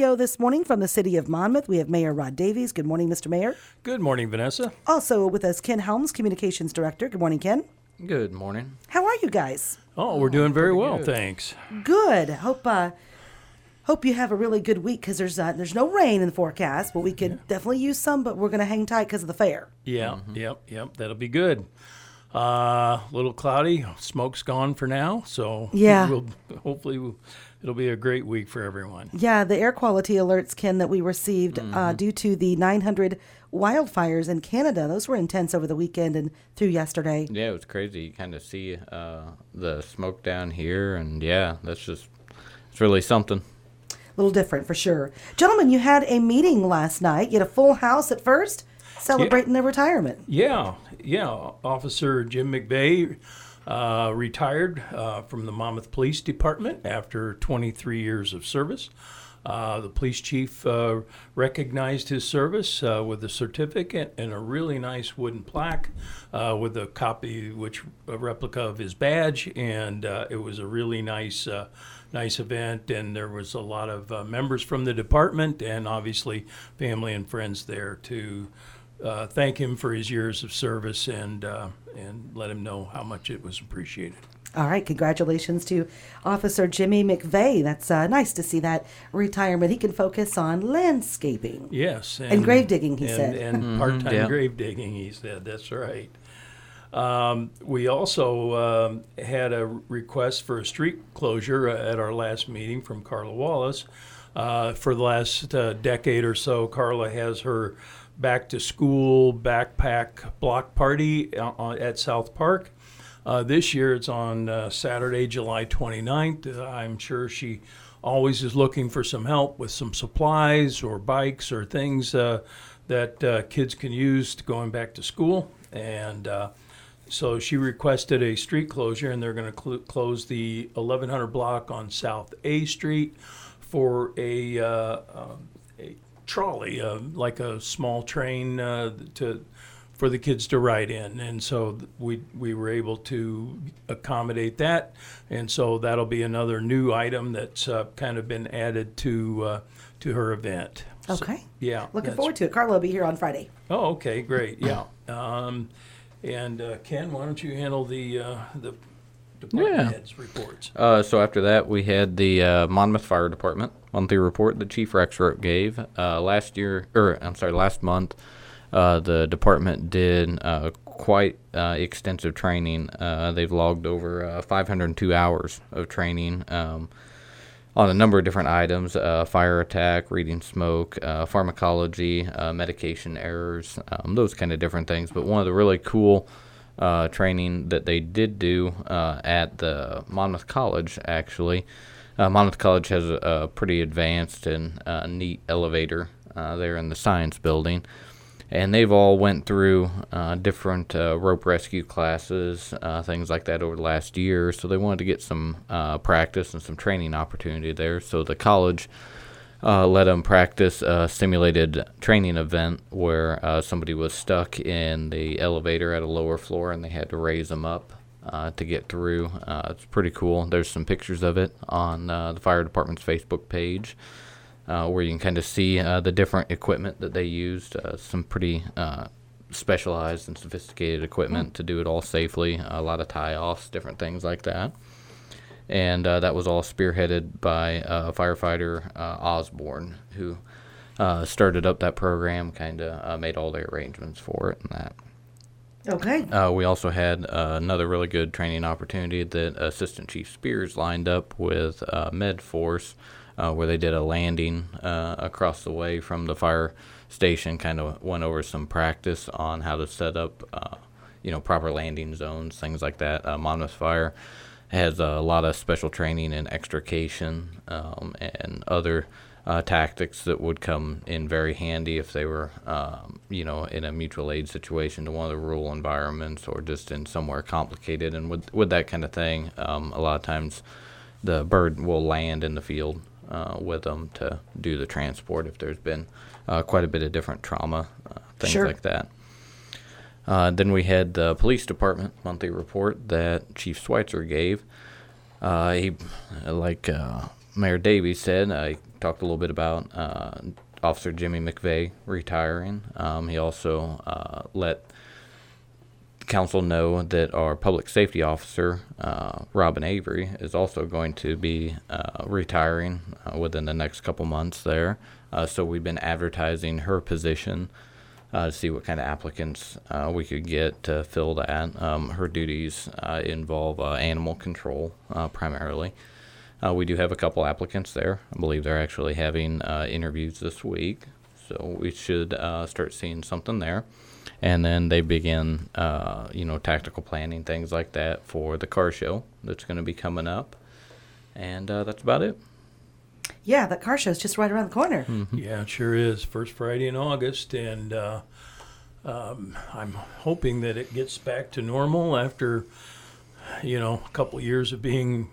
studio this morning from the city of Monmouth, we have Mayor Rod Davies. Good morning, Mr. Mayor. Good morning, Vanessa. Also with us, Ken Helms, Communications Director. Good morning, Ken. Good morning. How are you guys? Oh, we're doing very well, good. thanks. Good. Hope uh, hope you have a really good week because there's uh, there's no rain in the forecast, but we could definitely use some. But we're gonna hang tight because of the fair. Yeah, yep, yep. That'll be good. A uh, little cloudy. Smoke's gone for now, so Yeah. We'll, hopefully, we'll, it'll be a great week for everyone. Yeah, the air quality alerts, Ken, that we received uh, due to the 900 wildfires in Canada. Those were intense over the weekend and through yesterday. Yeah, it was crazy. You kind of see uh, the smoke down here, and yeah, that's just it's really something. A little different for sure. Gentlemen, you had a meeting last night. You had a full house at first, celebrating their retirement. Yeah, yeah. Officer Jim McVey uh, retired uh, from the Monmouth Police Department after 23 years of service. Uh, the police chief uh, recognized his service uh, with a certificate and a really nice wooden plaque uh, with a copy, which a replica of his badge, and uh, it was a really nice, uh, nice event. And there was a lot of members from the department, and obviously family and friends there to uh, thank him for his years of service and uh, and let him know how much it was appreciated. All right, congratulations to Officer Jimmie McVey. That's uh, nice to see that retirement. He can focus on landscaping. Yes, And grave digging, he and, said. and part-time yeah. grave digging. He said that's right. Um, we also um, had a request for a street closure uh, at our last meeting from Karla Wallace. Uh, for the last uh, decade or so, Karla has her back to school backpack block party uh, uh, at South Park. Uh, this year it's on uh, Saturday, July 29th. Uh, I'm sure she always is looking for some help with some supplies or bikes or things uh, that kids can use to going back to school. And so she requested a street closure, and they're going to cl- close the 1100 block on South A Street for a, um, a trolley, uh, like a small train uh, to for the kids to ride in, and so we we were able to accommodate that, and so that'll be another new item that's uh, kind of been added to uh, to her event. So- Okay. yeah. Looking forward to it. Karla will be here on Friday. Oh, okay, great. Yeah. Um, and uh, Ken, why don't you handle the uh, the department Yeah. heads reports? Uh, so after that, we had the uh, Monmouth Fire Department monthly report that Chief Rex wrote gave uh, last year, or I'm sorry, last month. Uh, the department did uh, quite uh, extensive training. Uh, they've logged over uh, 502 hours of training um, on a number of different items: uh, fire attack, reading smoke, uh, pharmacology, uh, medication errors, um, those kind of different things. But one of the really cool uh, training that they did do uh, at the Monmouth College, actually. Uh, Monmouth College has a, a pretty advanced and uh, neat elevator uh, there in the science building, and they've all went through uh, different rope rescue classes, things like that over the last year. So they wanted to get some practice and some training opportunity there. So the college uh, let them practice a simulated training event where uh, somebody was stuck in the elevator at a lower floor and they had to raise them up uh, to get through. Uh, it's pretty cool. There's some pictures of it on uh, the fire department's Facebook page. Uh, where you can kind of see uh, the different equipment that they used, uh, some pretty uh, specialized and sophisticated equipment to do it all safely, a lot of tie offs, different things like that and uh, that was all spearheaded by uh, firefighter uh, Osborne, who uh, started up that program, kind of uh, made all the arrangements for it and that. Okay. Uh, we also had uh, another really good training opportunity that Assistant Chief Spears lined up with uh, MedForce, uh, where they did a landing uh, across the way from the fire station. Kind of went over some practice on how to set up, uh, you know, proper landing zones, things like that. Uh, Monmouth Fire has a lot of special training in extrication um, and other uh, tactics that would come in very handy if they were, um, you know, in a mutual aid situation to one of the rural environments or just in somewhere complicated. And with with that kind of thing, um, a lot of times the bird will land in the field uh, with them to do the transport if there's been uh, quite a bit of different trauma, uh, things Sure. like that. Uh, then we had the police department monthly report that Chief Schweitzer gave. Uh, he, like uh, Mayor Davies said, I talked a little bit about uh, Officer Jimmie McVey retiring. Um, he also uh, let council know that our public safety officer, uh, Robin Avery, is also going to be uh, retiring uh, within the next couple months there. Uh, so we've been advertising her position uh, to see what kind of applicants uh, we could get to fill that. Um, her duties uh, involve uh, animal control uh, primarily. Uh, we do have a couple applicants there. I believe they're actually having interviews this week, so we should start seeing something there. And then they begin, you know, tactical planning, things like that for the car show that's going to be coming up. And that's about it. Yeah, that car show's just right around the corner. Yeah, it sure is. First Friday in August, and uh, um, I'm hoping that it gets back to normal after, you know, a couple years of being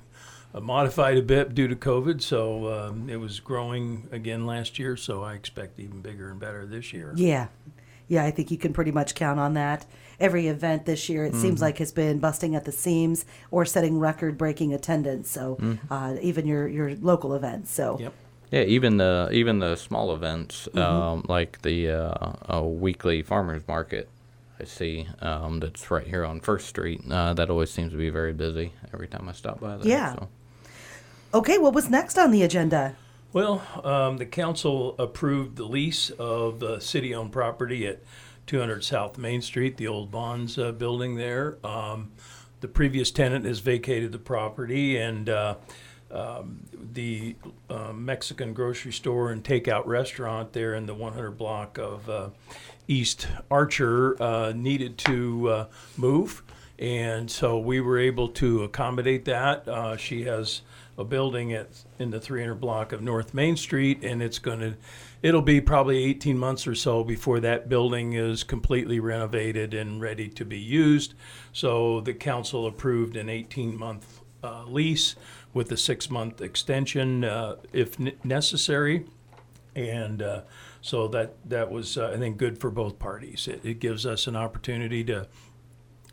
uh, modified a bit due to COVID. So um, it was growing again last year, so I expect even bigger and better this year. Yeah. Yeah, I think you can pretty much count on that. Every event this year, it seems like, has been busting at the seams or setting record breaking attendance. So, uh, even your, your local events. So, Yep. Yeah, even the even the small events um, like the uh, uh, weekly farmers market, I see um, that's right here on First Street. Uh, that always seems to be very busy every time I stop by there. Yeah. So. okay, what was next on the agenda? Well, um, the council approved the lease of the city-owned property at 200 South Main Street, the old Vaughn's uh, building there. Um, the previous tenant has vacated the property, and uh, um, the uh, Mexican grocery store and takeout restaurant there in the 100 block of uh, East Archer uh, needed to uh, move. And so we were able to accommodate that. Uh, she has a building at in the 300 block of North Main Street, and it's going to, it'll be probably 18 months or so before that building is completely renovated and ready to be used. So the council approved an 18 month uh, lease with a six month extension uh, if n- necessary. And uh, so that that was, uh, I think, good for both parties. It, it gives us an opportunity to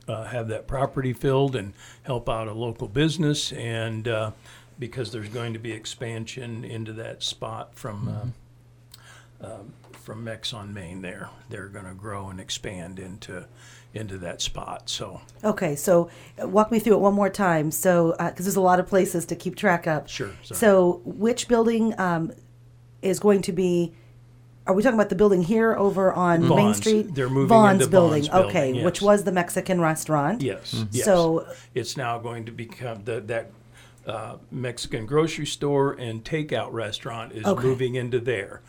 uh, have that property filled and help out a local business, and uh, because there's going to be expansion into that spot from uh, um, from Mex on Main. There, they're going to grow and expand into into that spot. So Okay, so uh, walk me through it one more time. So, because there's a lot of places to keep track of. Sure, sorry. So, which building um, is going to be? Are we talking about the building here over on Main Street? They're moving Vaughn's into building. Vaughn's okay, building, which was the Mexican restaurant. yes, yes. So- it's now going to become the, that. Uh, Mexican grocery store and takeout restaurant is Okay. moving into there.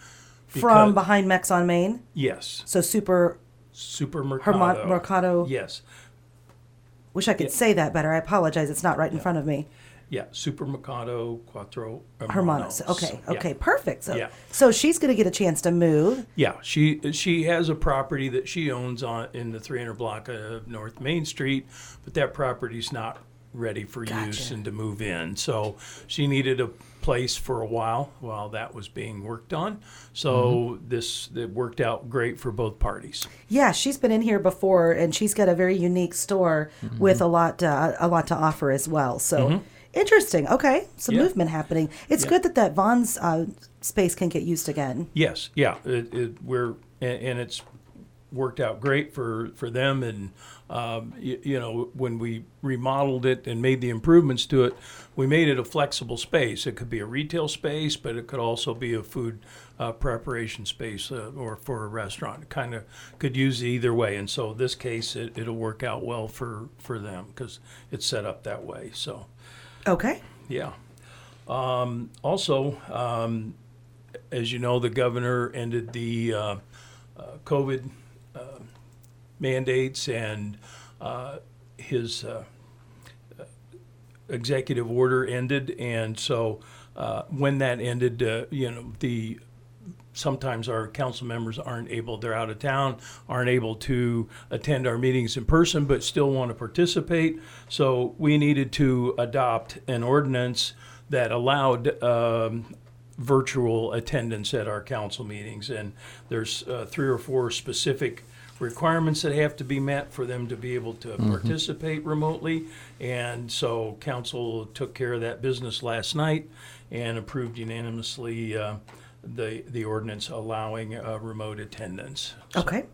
From behind Mex on Main. yes, So super. supermercado. Hermo- Mercado. Yes, Wish I could say that better. I apologize. It's not right in front of me. Yeah, Supermercado Cuatro Hermanos. Okay. Yeah. Okay. Perfect. So, Yeah. so she's going to get a chance to move. Yeah, she she has a property that she owns on in the 300 block of North Main Street, but that property's not ready for use and to move in. So she needed a place for a while while that was being worked on. So this it worked out great for both parties. Yeah, she's been in here before, and she's got a very unique store Mm-hmm. with a lot, uh, a lot to offer as well. So interesting. Okay, some Yeah. movement happening. It's Yeah. good that that Vaughn's uh, space can get used again. Yes, yeah, it, it, we're and, and it's worked out great for for them. And um, you, you know, when we remodeled it and made the improvements to it, we made it a flexible space. It could be a retail space, but it could also be a food uh, preparation space uh, or for a restaurant. Kind of could use either way. And so this case, it, it'll work out well for for them because it's set up that way. So. Okay. Yeah. Um, also, um, as you know, the governor ended the uh, uh, COVID mandates and uh, his uh, executive order ended. And so uh, when that ended, uh, you know, the sometimes our council members aren't able, they're out of town, aren't able to attend our meetings in person, but still want to participate. So we needed to adopt an ordinance that allowed um, virtual attendance at our council meetings. And there's uh, three or four specific requirements that have to be met for them to be able to participate remotely. And so council took care of that business last night and approved unanimously uh, the, the ordinance allowing uh, remote attendance. Okay.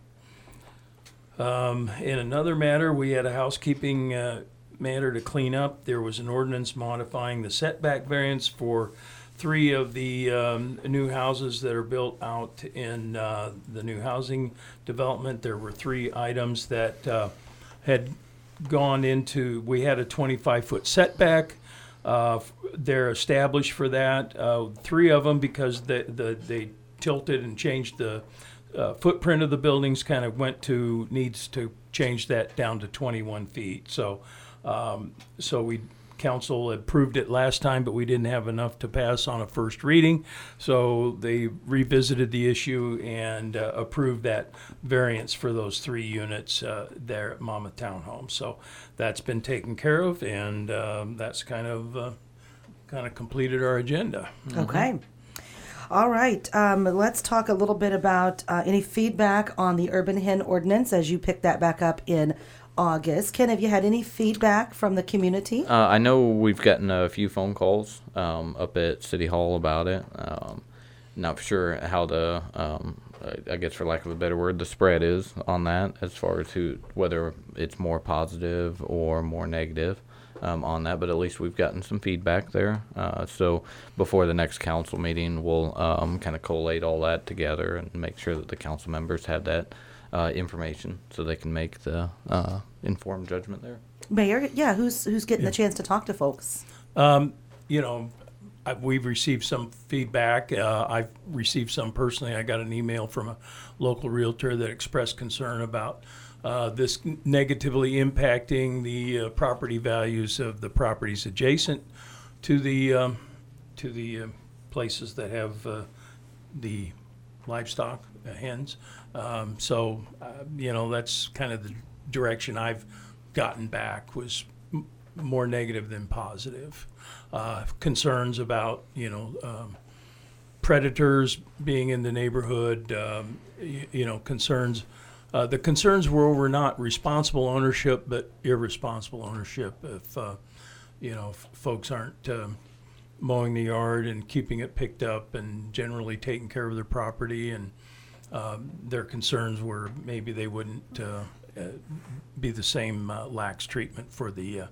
Um, in another matter, we had a housekeeping uh, matter to clean up. There was an ordinance modifying the setback variance for three of the um, new houses that are built out in uh, the new housing development. There were three items that uh, had gone into, we had a 25-foot setback. Uh, They're established for that. Uh, Three of them, because the, the, they tilted and changed the uh, footprint of the buildings, kind of went to, needs to change that down to 21 feet. So, um, so we, council approved it last time, but we didn't have enough to pass on a first reading. So they revisited the issue and uh, approved that variance for those three units uh, there at Monmouth Townhome. So that's been taken care of, and um, that's kind of, uh, kind of completed our agenda. Okay. All right. Um, let's talk a little bit about uh, any feedback on the urban hen ordinance as you pick that back up in August. Ken, have you had any feedback from the community? Uh, I know we've gotten a few phone calls um, up at City Hall about it. Um, not sure how the, um, I- guess for lack of a better word, the spread is on that as far as who, whether it's more positive or more negative um, on that. But at least we've gotten some feedback there. Uh, so before the next council meeting, we'll um, kind of collate all that together and make sure that the council members have that uh, information so they can make the uh, informed judgment there. Mayor, yeah, who's who's getting the chance to talk to folks? you know, I, we've received some feedback. Uh, I've received some personally. I got an email from a local realtor that expressed concern about uh, this negatively impacting the uh, property values of the properties adjacent to the um, to the uh, places that have uh, the livestock hens. Um, so, uh, you know, that's kind of the direction I've gotten back was m- more negative than positive. Uh, concerns about, you know, um, predators being in the neighborhood, um, you, you know, concerns. Uh, the concerns were over not responsible ownership, but irresponsible ownership. If, uh, you know, folks aren't um, mowing the yard and keeping it picked up and generally taking care of their property and um, their concerns were maybe they wouldn't uh, uh, be the same uh, lax treatment for the uh,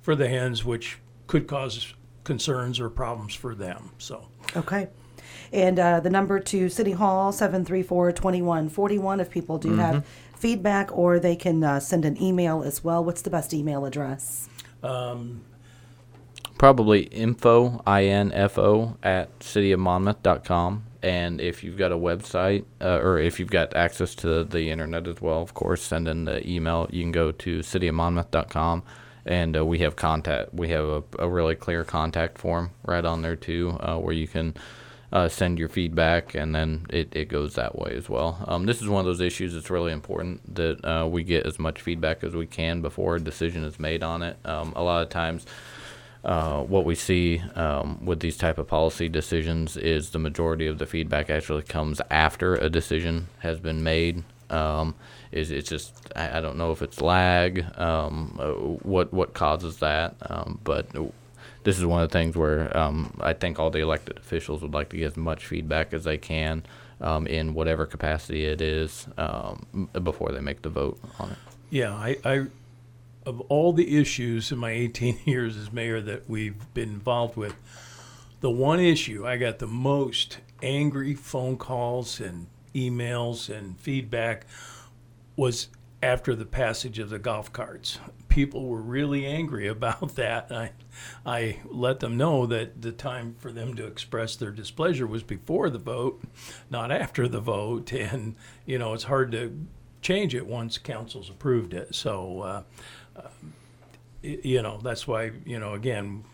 for the hens, which could cause concerns or problems for them. So Okay. And uh, the number to City Hall, 734-2141, if people do have feedback, or they can uh, send an email as well. What's the best email address? Um, Probably info, I-N-F-O, at cityofmonmouth.com. And if you've got a website, uh, or if you've got access to the internet as well, of course, send in the email. You can go to cityofmonmouth.com. And uh, we have contact. We have a, a really clear contact form right on there too, uh, where you can uh, send your feedback, and then it, it goes that way as well. Um, this is one of those issues that's really important that uh, we get as much feedback as we can before a decision is made on it. Um, a lot of times, uh, what we see um, with these type of policy decisions is the majority of the feedback actually comes after a decision has been made. Um, is it's just I, I don't know if it's lag, um, uh, what what causes that, um, but this is one of the things where um, I think all the elected officials would like to get as much feedback as they can um, in whatever capacity it is before they make the vote on it. Yeah, I, I, of all the issues in my 18 years as mayor that we've been involved with, the one issue I got the most angry phone calls and emails and feedback was after the passage of the golf carts. People were really angry about that. I, I let them know that the time for them to express their displeasure was before the vote, not after the vote. And, you know, it's hard to change it once council's approved it. So, uh, you know, that's why, you know, again,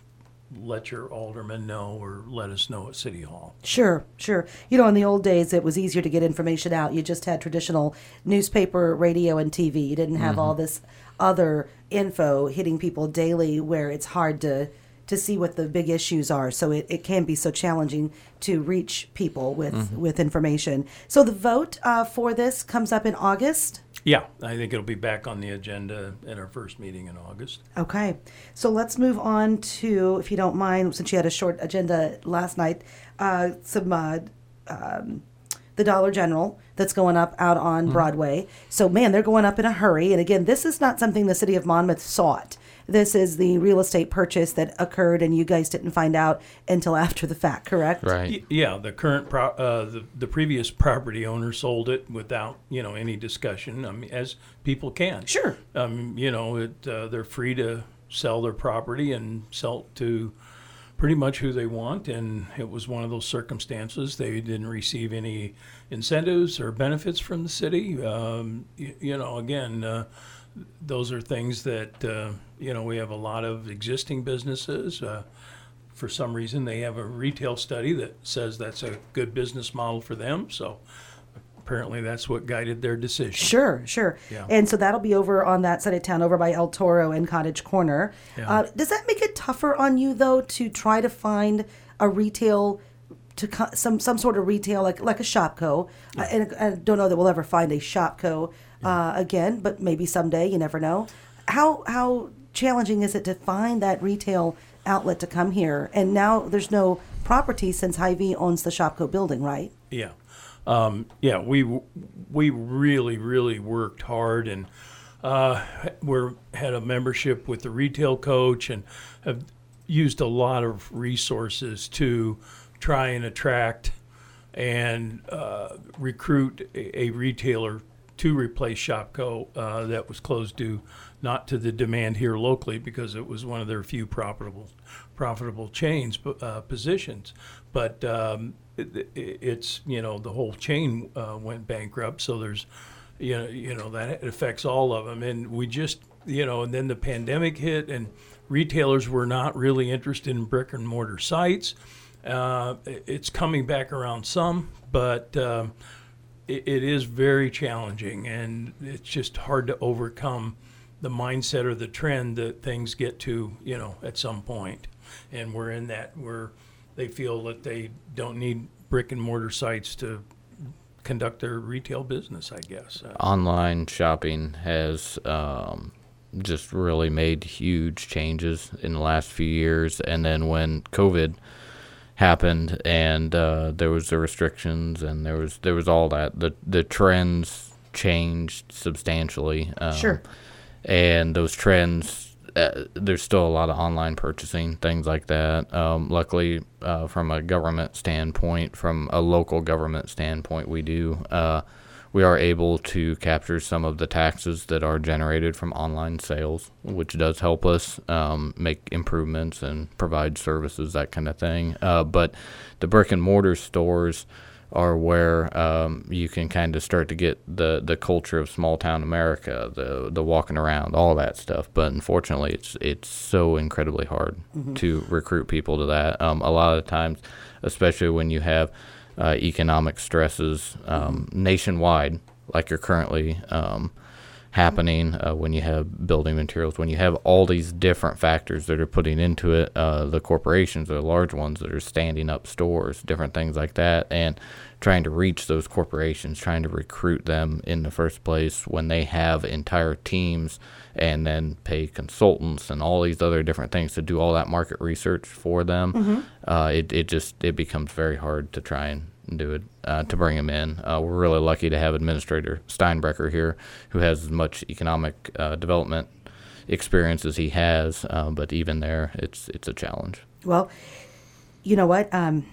let your alderman know or let us know at City Hall. Sure, sure. You know, in the old days, it was easier to get information out. You just had traditional newspaper, radio, and TV. You didn't have all this other info hitting people daily where it's hard to to see what the big issues are. So it, it can be so challenging to reach people with, with information. So the vote uh, for this comes up in August. Yeah, I think it'll be back on the agenda at our first meeting in August. Okay, so let's move on to, if you don't mind, since you had a short agenda last night, uh, some uh, um, the Dollar General that's going up out on Broadway. So man, they're going up in a hurry. And again, this is not something the city of Monmouth sought. This is the real estate purchase that occurred, and you guys didn't find out until after the fact, correct? Right. Y- Yeah, the current, pro- uh, the, the previous property owner sold it without, you know, any discussion, I mean, as people can. Sure. Um, you know, it, uh, they're free to sell their property and sell it to pretty much who they want, and it was one of those circumstances. They didn't receive any incentives or benefits from the city. Um, you, you know, again, uh, those are things that, uh, you know, we have a lot of existing businesses. Uh, for some reason, they have a retail study that says that's a good business model for them. So apparently, that's what guided their decision. Sure, sure. Yeah. And so that'll be over on that side of town, over by El Toro and Cottage Corner. Yeah. Uh, does that make it tougher on you though to try to find a retail? To co- some some sort of retail like like a Shopko, uh, and I don't know that we'll ever find a Shopko uh, again, but maybe someday. You never know. How how challenging is it to find that retail outlet to come here? And now there's no property since Hy-Vee owns the Shopko building, right? Yeah, um, yeah. We we really really worked hard and uh, we're had a membership with the retail coach and have used a lot of resources to try and attract and uh, recruit a, a retailer to replace Shopko uh, that was closed due not to the demand here locally because it was one of their few profitable profitable chains uh, positions. But um, it, it, it's you know the whole chain uh, went bankrupt, so there's you know you know that affects all of them, and we just you know and then the pandemic hit and retailers were not really interested in brick and mortar sites. Uh, it's coming back around some, but um, it, it is very challenging, and it's just hard to overcome the mindset or the trend that things get to, you know, at some point. And we're in that where they feel that they don't need brick and mortar sites to conduct their retail business, I guess. Uh, Online shopping has um, just really made huge changes in the last few years. And then when COVID happened and uh, there was the restrictions and there was there was all that, the the trends changed substantially. Um, Sure. and those trends uh, there's still a lot of online purchasing things like that um, luckily uh, from a government standpoint from a local government standpoint we do uh, we are able to capture some of the taxes that are generated from online sales which does help us um, make improvements and provide services that kind of thing uh, but the brick and mortar stores are where um, you can kind of start to get the, the culture of small town America, the the walking around, all that stuff. But unfortunately, it's it's so incredibly hard to recruit people to that. Um, a lot of times, especially when you have uh, economic stresses um, nationwide, like you're currently um, happening uh, when you have building materials, when you have all these different factors that are putting into it, uh, the corporations the large ones that are standing up stores, different things like that, and trying to reach those corporations, trying to recruit them in the first place when they have entire teams and then pay consultants and all these other different things to do all that market research for them. Uh, it, it just it becomes very hard to try and do it uh, to bring him in. Uh, we're really lucky to have Administrator Steinbrecher here, who has as much economic uh, development experience as he has. Uh, but even there, it's it's a challenge. Well, you know what? Um,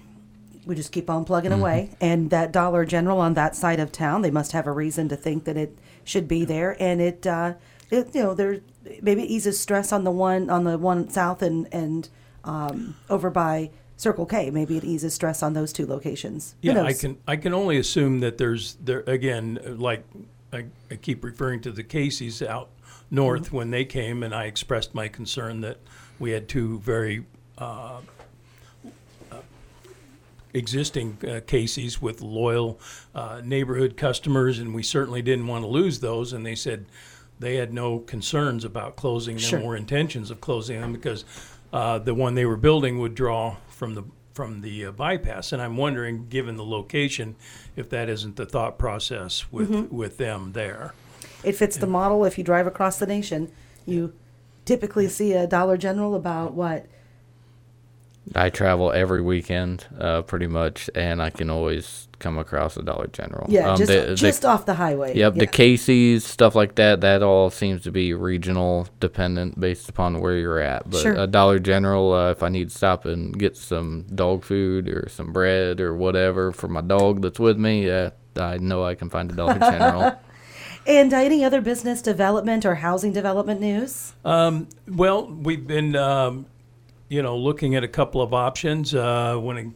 we just keep on plugging away. And that Dollar General on that side of town, they must have a reason to think that it should be there. And it, uh, it you know, there maybe it eases stress on the one on the one south and and um, over by Circle K. Maybe it eases stress on those two locations. Who Yeah, I can I can only assume that there's there again like I, I keep referring to the Casey's out north when they came and I expressed my concern that we had two very uh, uh, existing uh, Casey's with loyal uh, neighborhood customers and we certainly didn't want to lose those and they said they had no concerns about closing them Sure. or intentions of closing them because uh, the one they were building would draw from the from the uh, bypass. And I'm wondering, given the location, if that isn't the thought process with with them there. it fits the model. If you drive across the nation, you typically see a Dollar General about what I travel every weekend, uh, pretty much, and I can always come across a Dollar General. yeah, Um, just the- the- just off the highway. Yep, yeah. the Casey's stuff like that. That all seems to be regional dependent based upon where you're at. But Sure. a Dollar General, uh, if I need to stop and get some dog food or some bread or whatever for my dog that's with me, uh, I know I can find a Dollar General. And uh, any other business development or housing development news? Well, we've been, um, you know, looking at a couple of options. Uh, when it,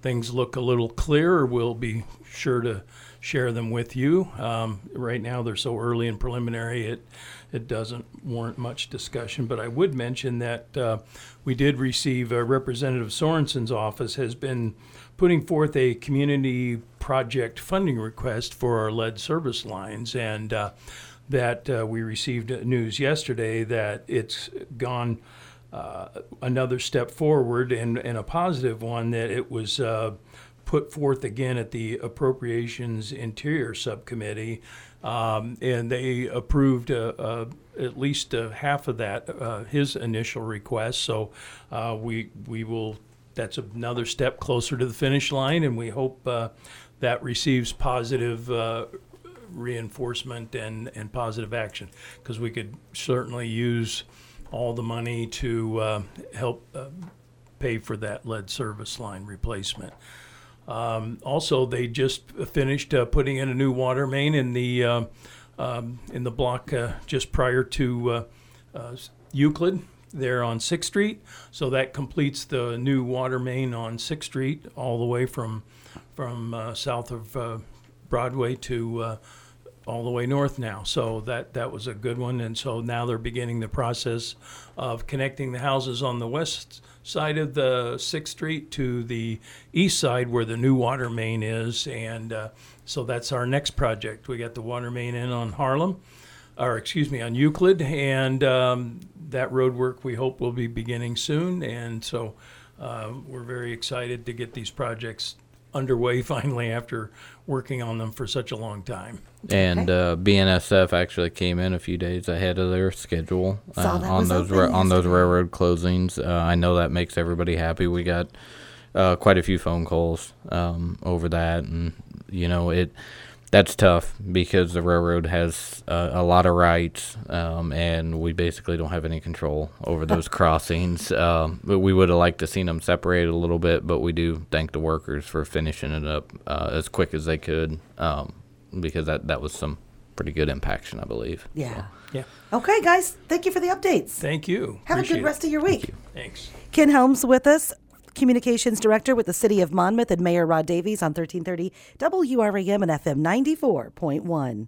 things look a little clearer, we'll be sure to share them with you. Um, right now, they're so early and preliminary, it it doesn't warrant much discussion. But I would mention that uh, we did receive uh, Representative Sorensen's office has been putting forth a community project funding request for our lead service lines and. Uh, that uh, we received news yesterday that it's gone uh, another step forward and, and a positive one that it was uh, put forth again at the Appropriations Interior Subcommittee. Um, and they approved uh, uh, at least uh, half of that, uh, his initial request. So we, we will, that's another step closer to the finish line, and we hope that receives positive reinforcement and, and positive action because we could certainly use all the money to uh, help uh, pay for that lead service line replacement. Um, also, they just finished uh, putting in a new water main in the uh, um, in the block uh, just prior to uh, Euclid there on Sixth Street. So that completes the new water main on Sixth Street all the way from from south of Broadway to all the way north now. So that that was a good one. And so now they're beginning the process of connecting the houses on the west side of the Sixth Street to the east side where the new water main is. And uh, so that's our next project. We got the water main in on Harlem, or excuse me, on Euclid, and um, that road work we hope will be beginning soon. And so uh, we're very excited to get these projects underway finally after working on them for such a long time. And uh, BNSF actually came in a few days ahead of their schedule uh, on those open on those railroad closings. Uh, I know that makes everybody happy. We got uh, quite a few phone calls um, over that, and you know it. That's tough because the railroad has uh, a lot of rights, um, and we basically don't have any control over those crossings. Um, but we would have liked to seen them separated a little bit, but we do thank the workers for finishing it up uh, as quick as they could, um, because that that was some pretty good impaction, I believe. Yeah. Yeah. Okay, guys. Thank you for the updates. Thank you. Have a Appreciate good it. rest of your week. Thanks. Ken Helms with us, Communications Director with the City of Monmouth, and Mayor Rod Davies on 1330 WRAM and FM 94.1.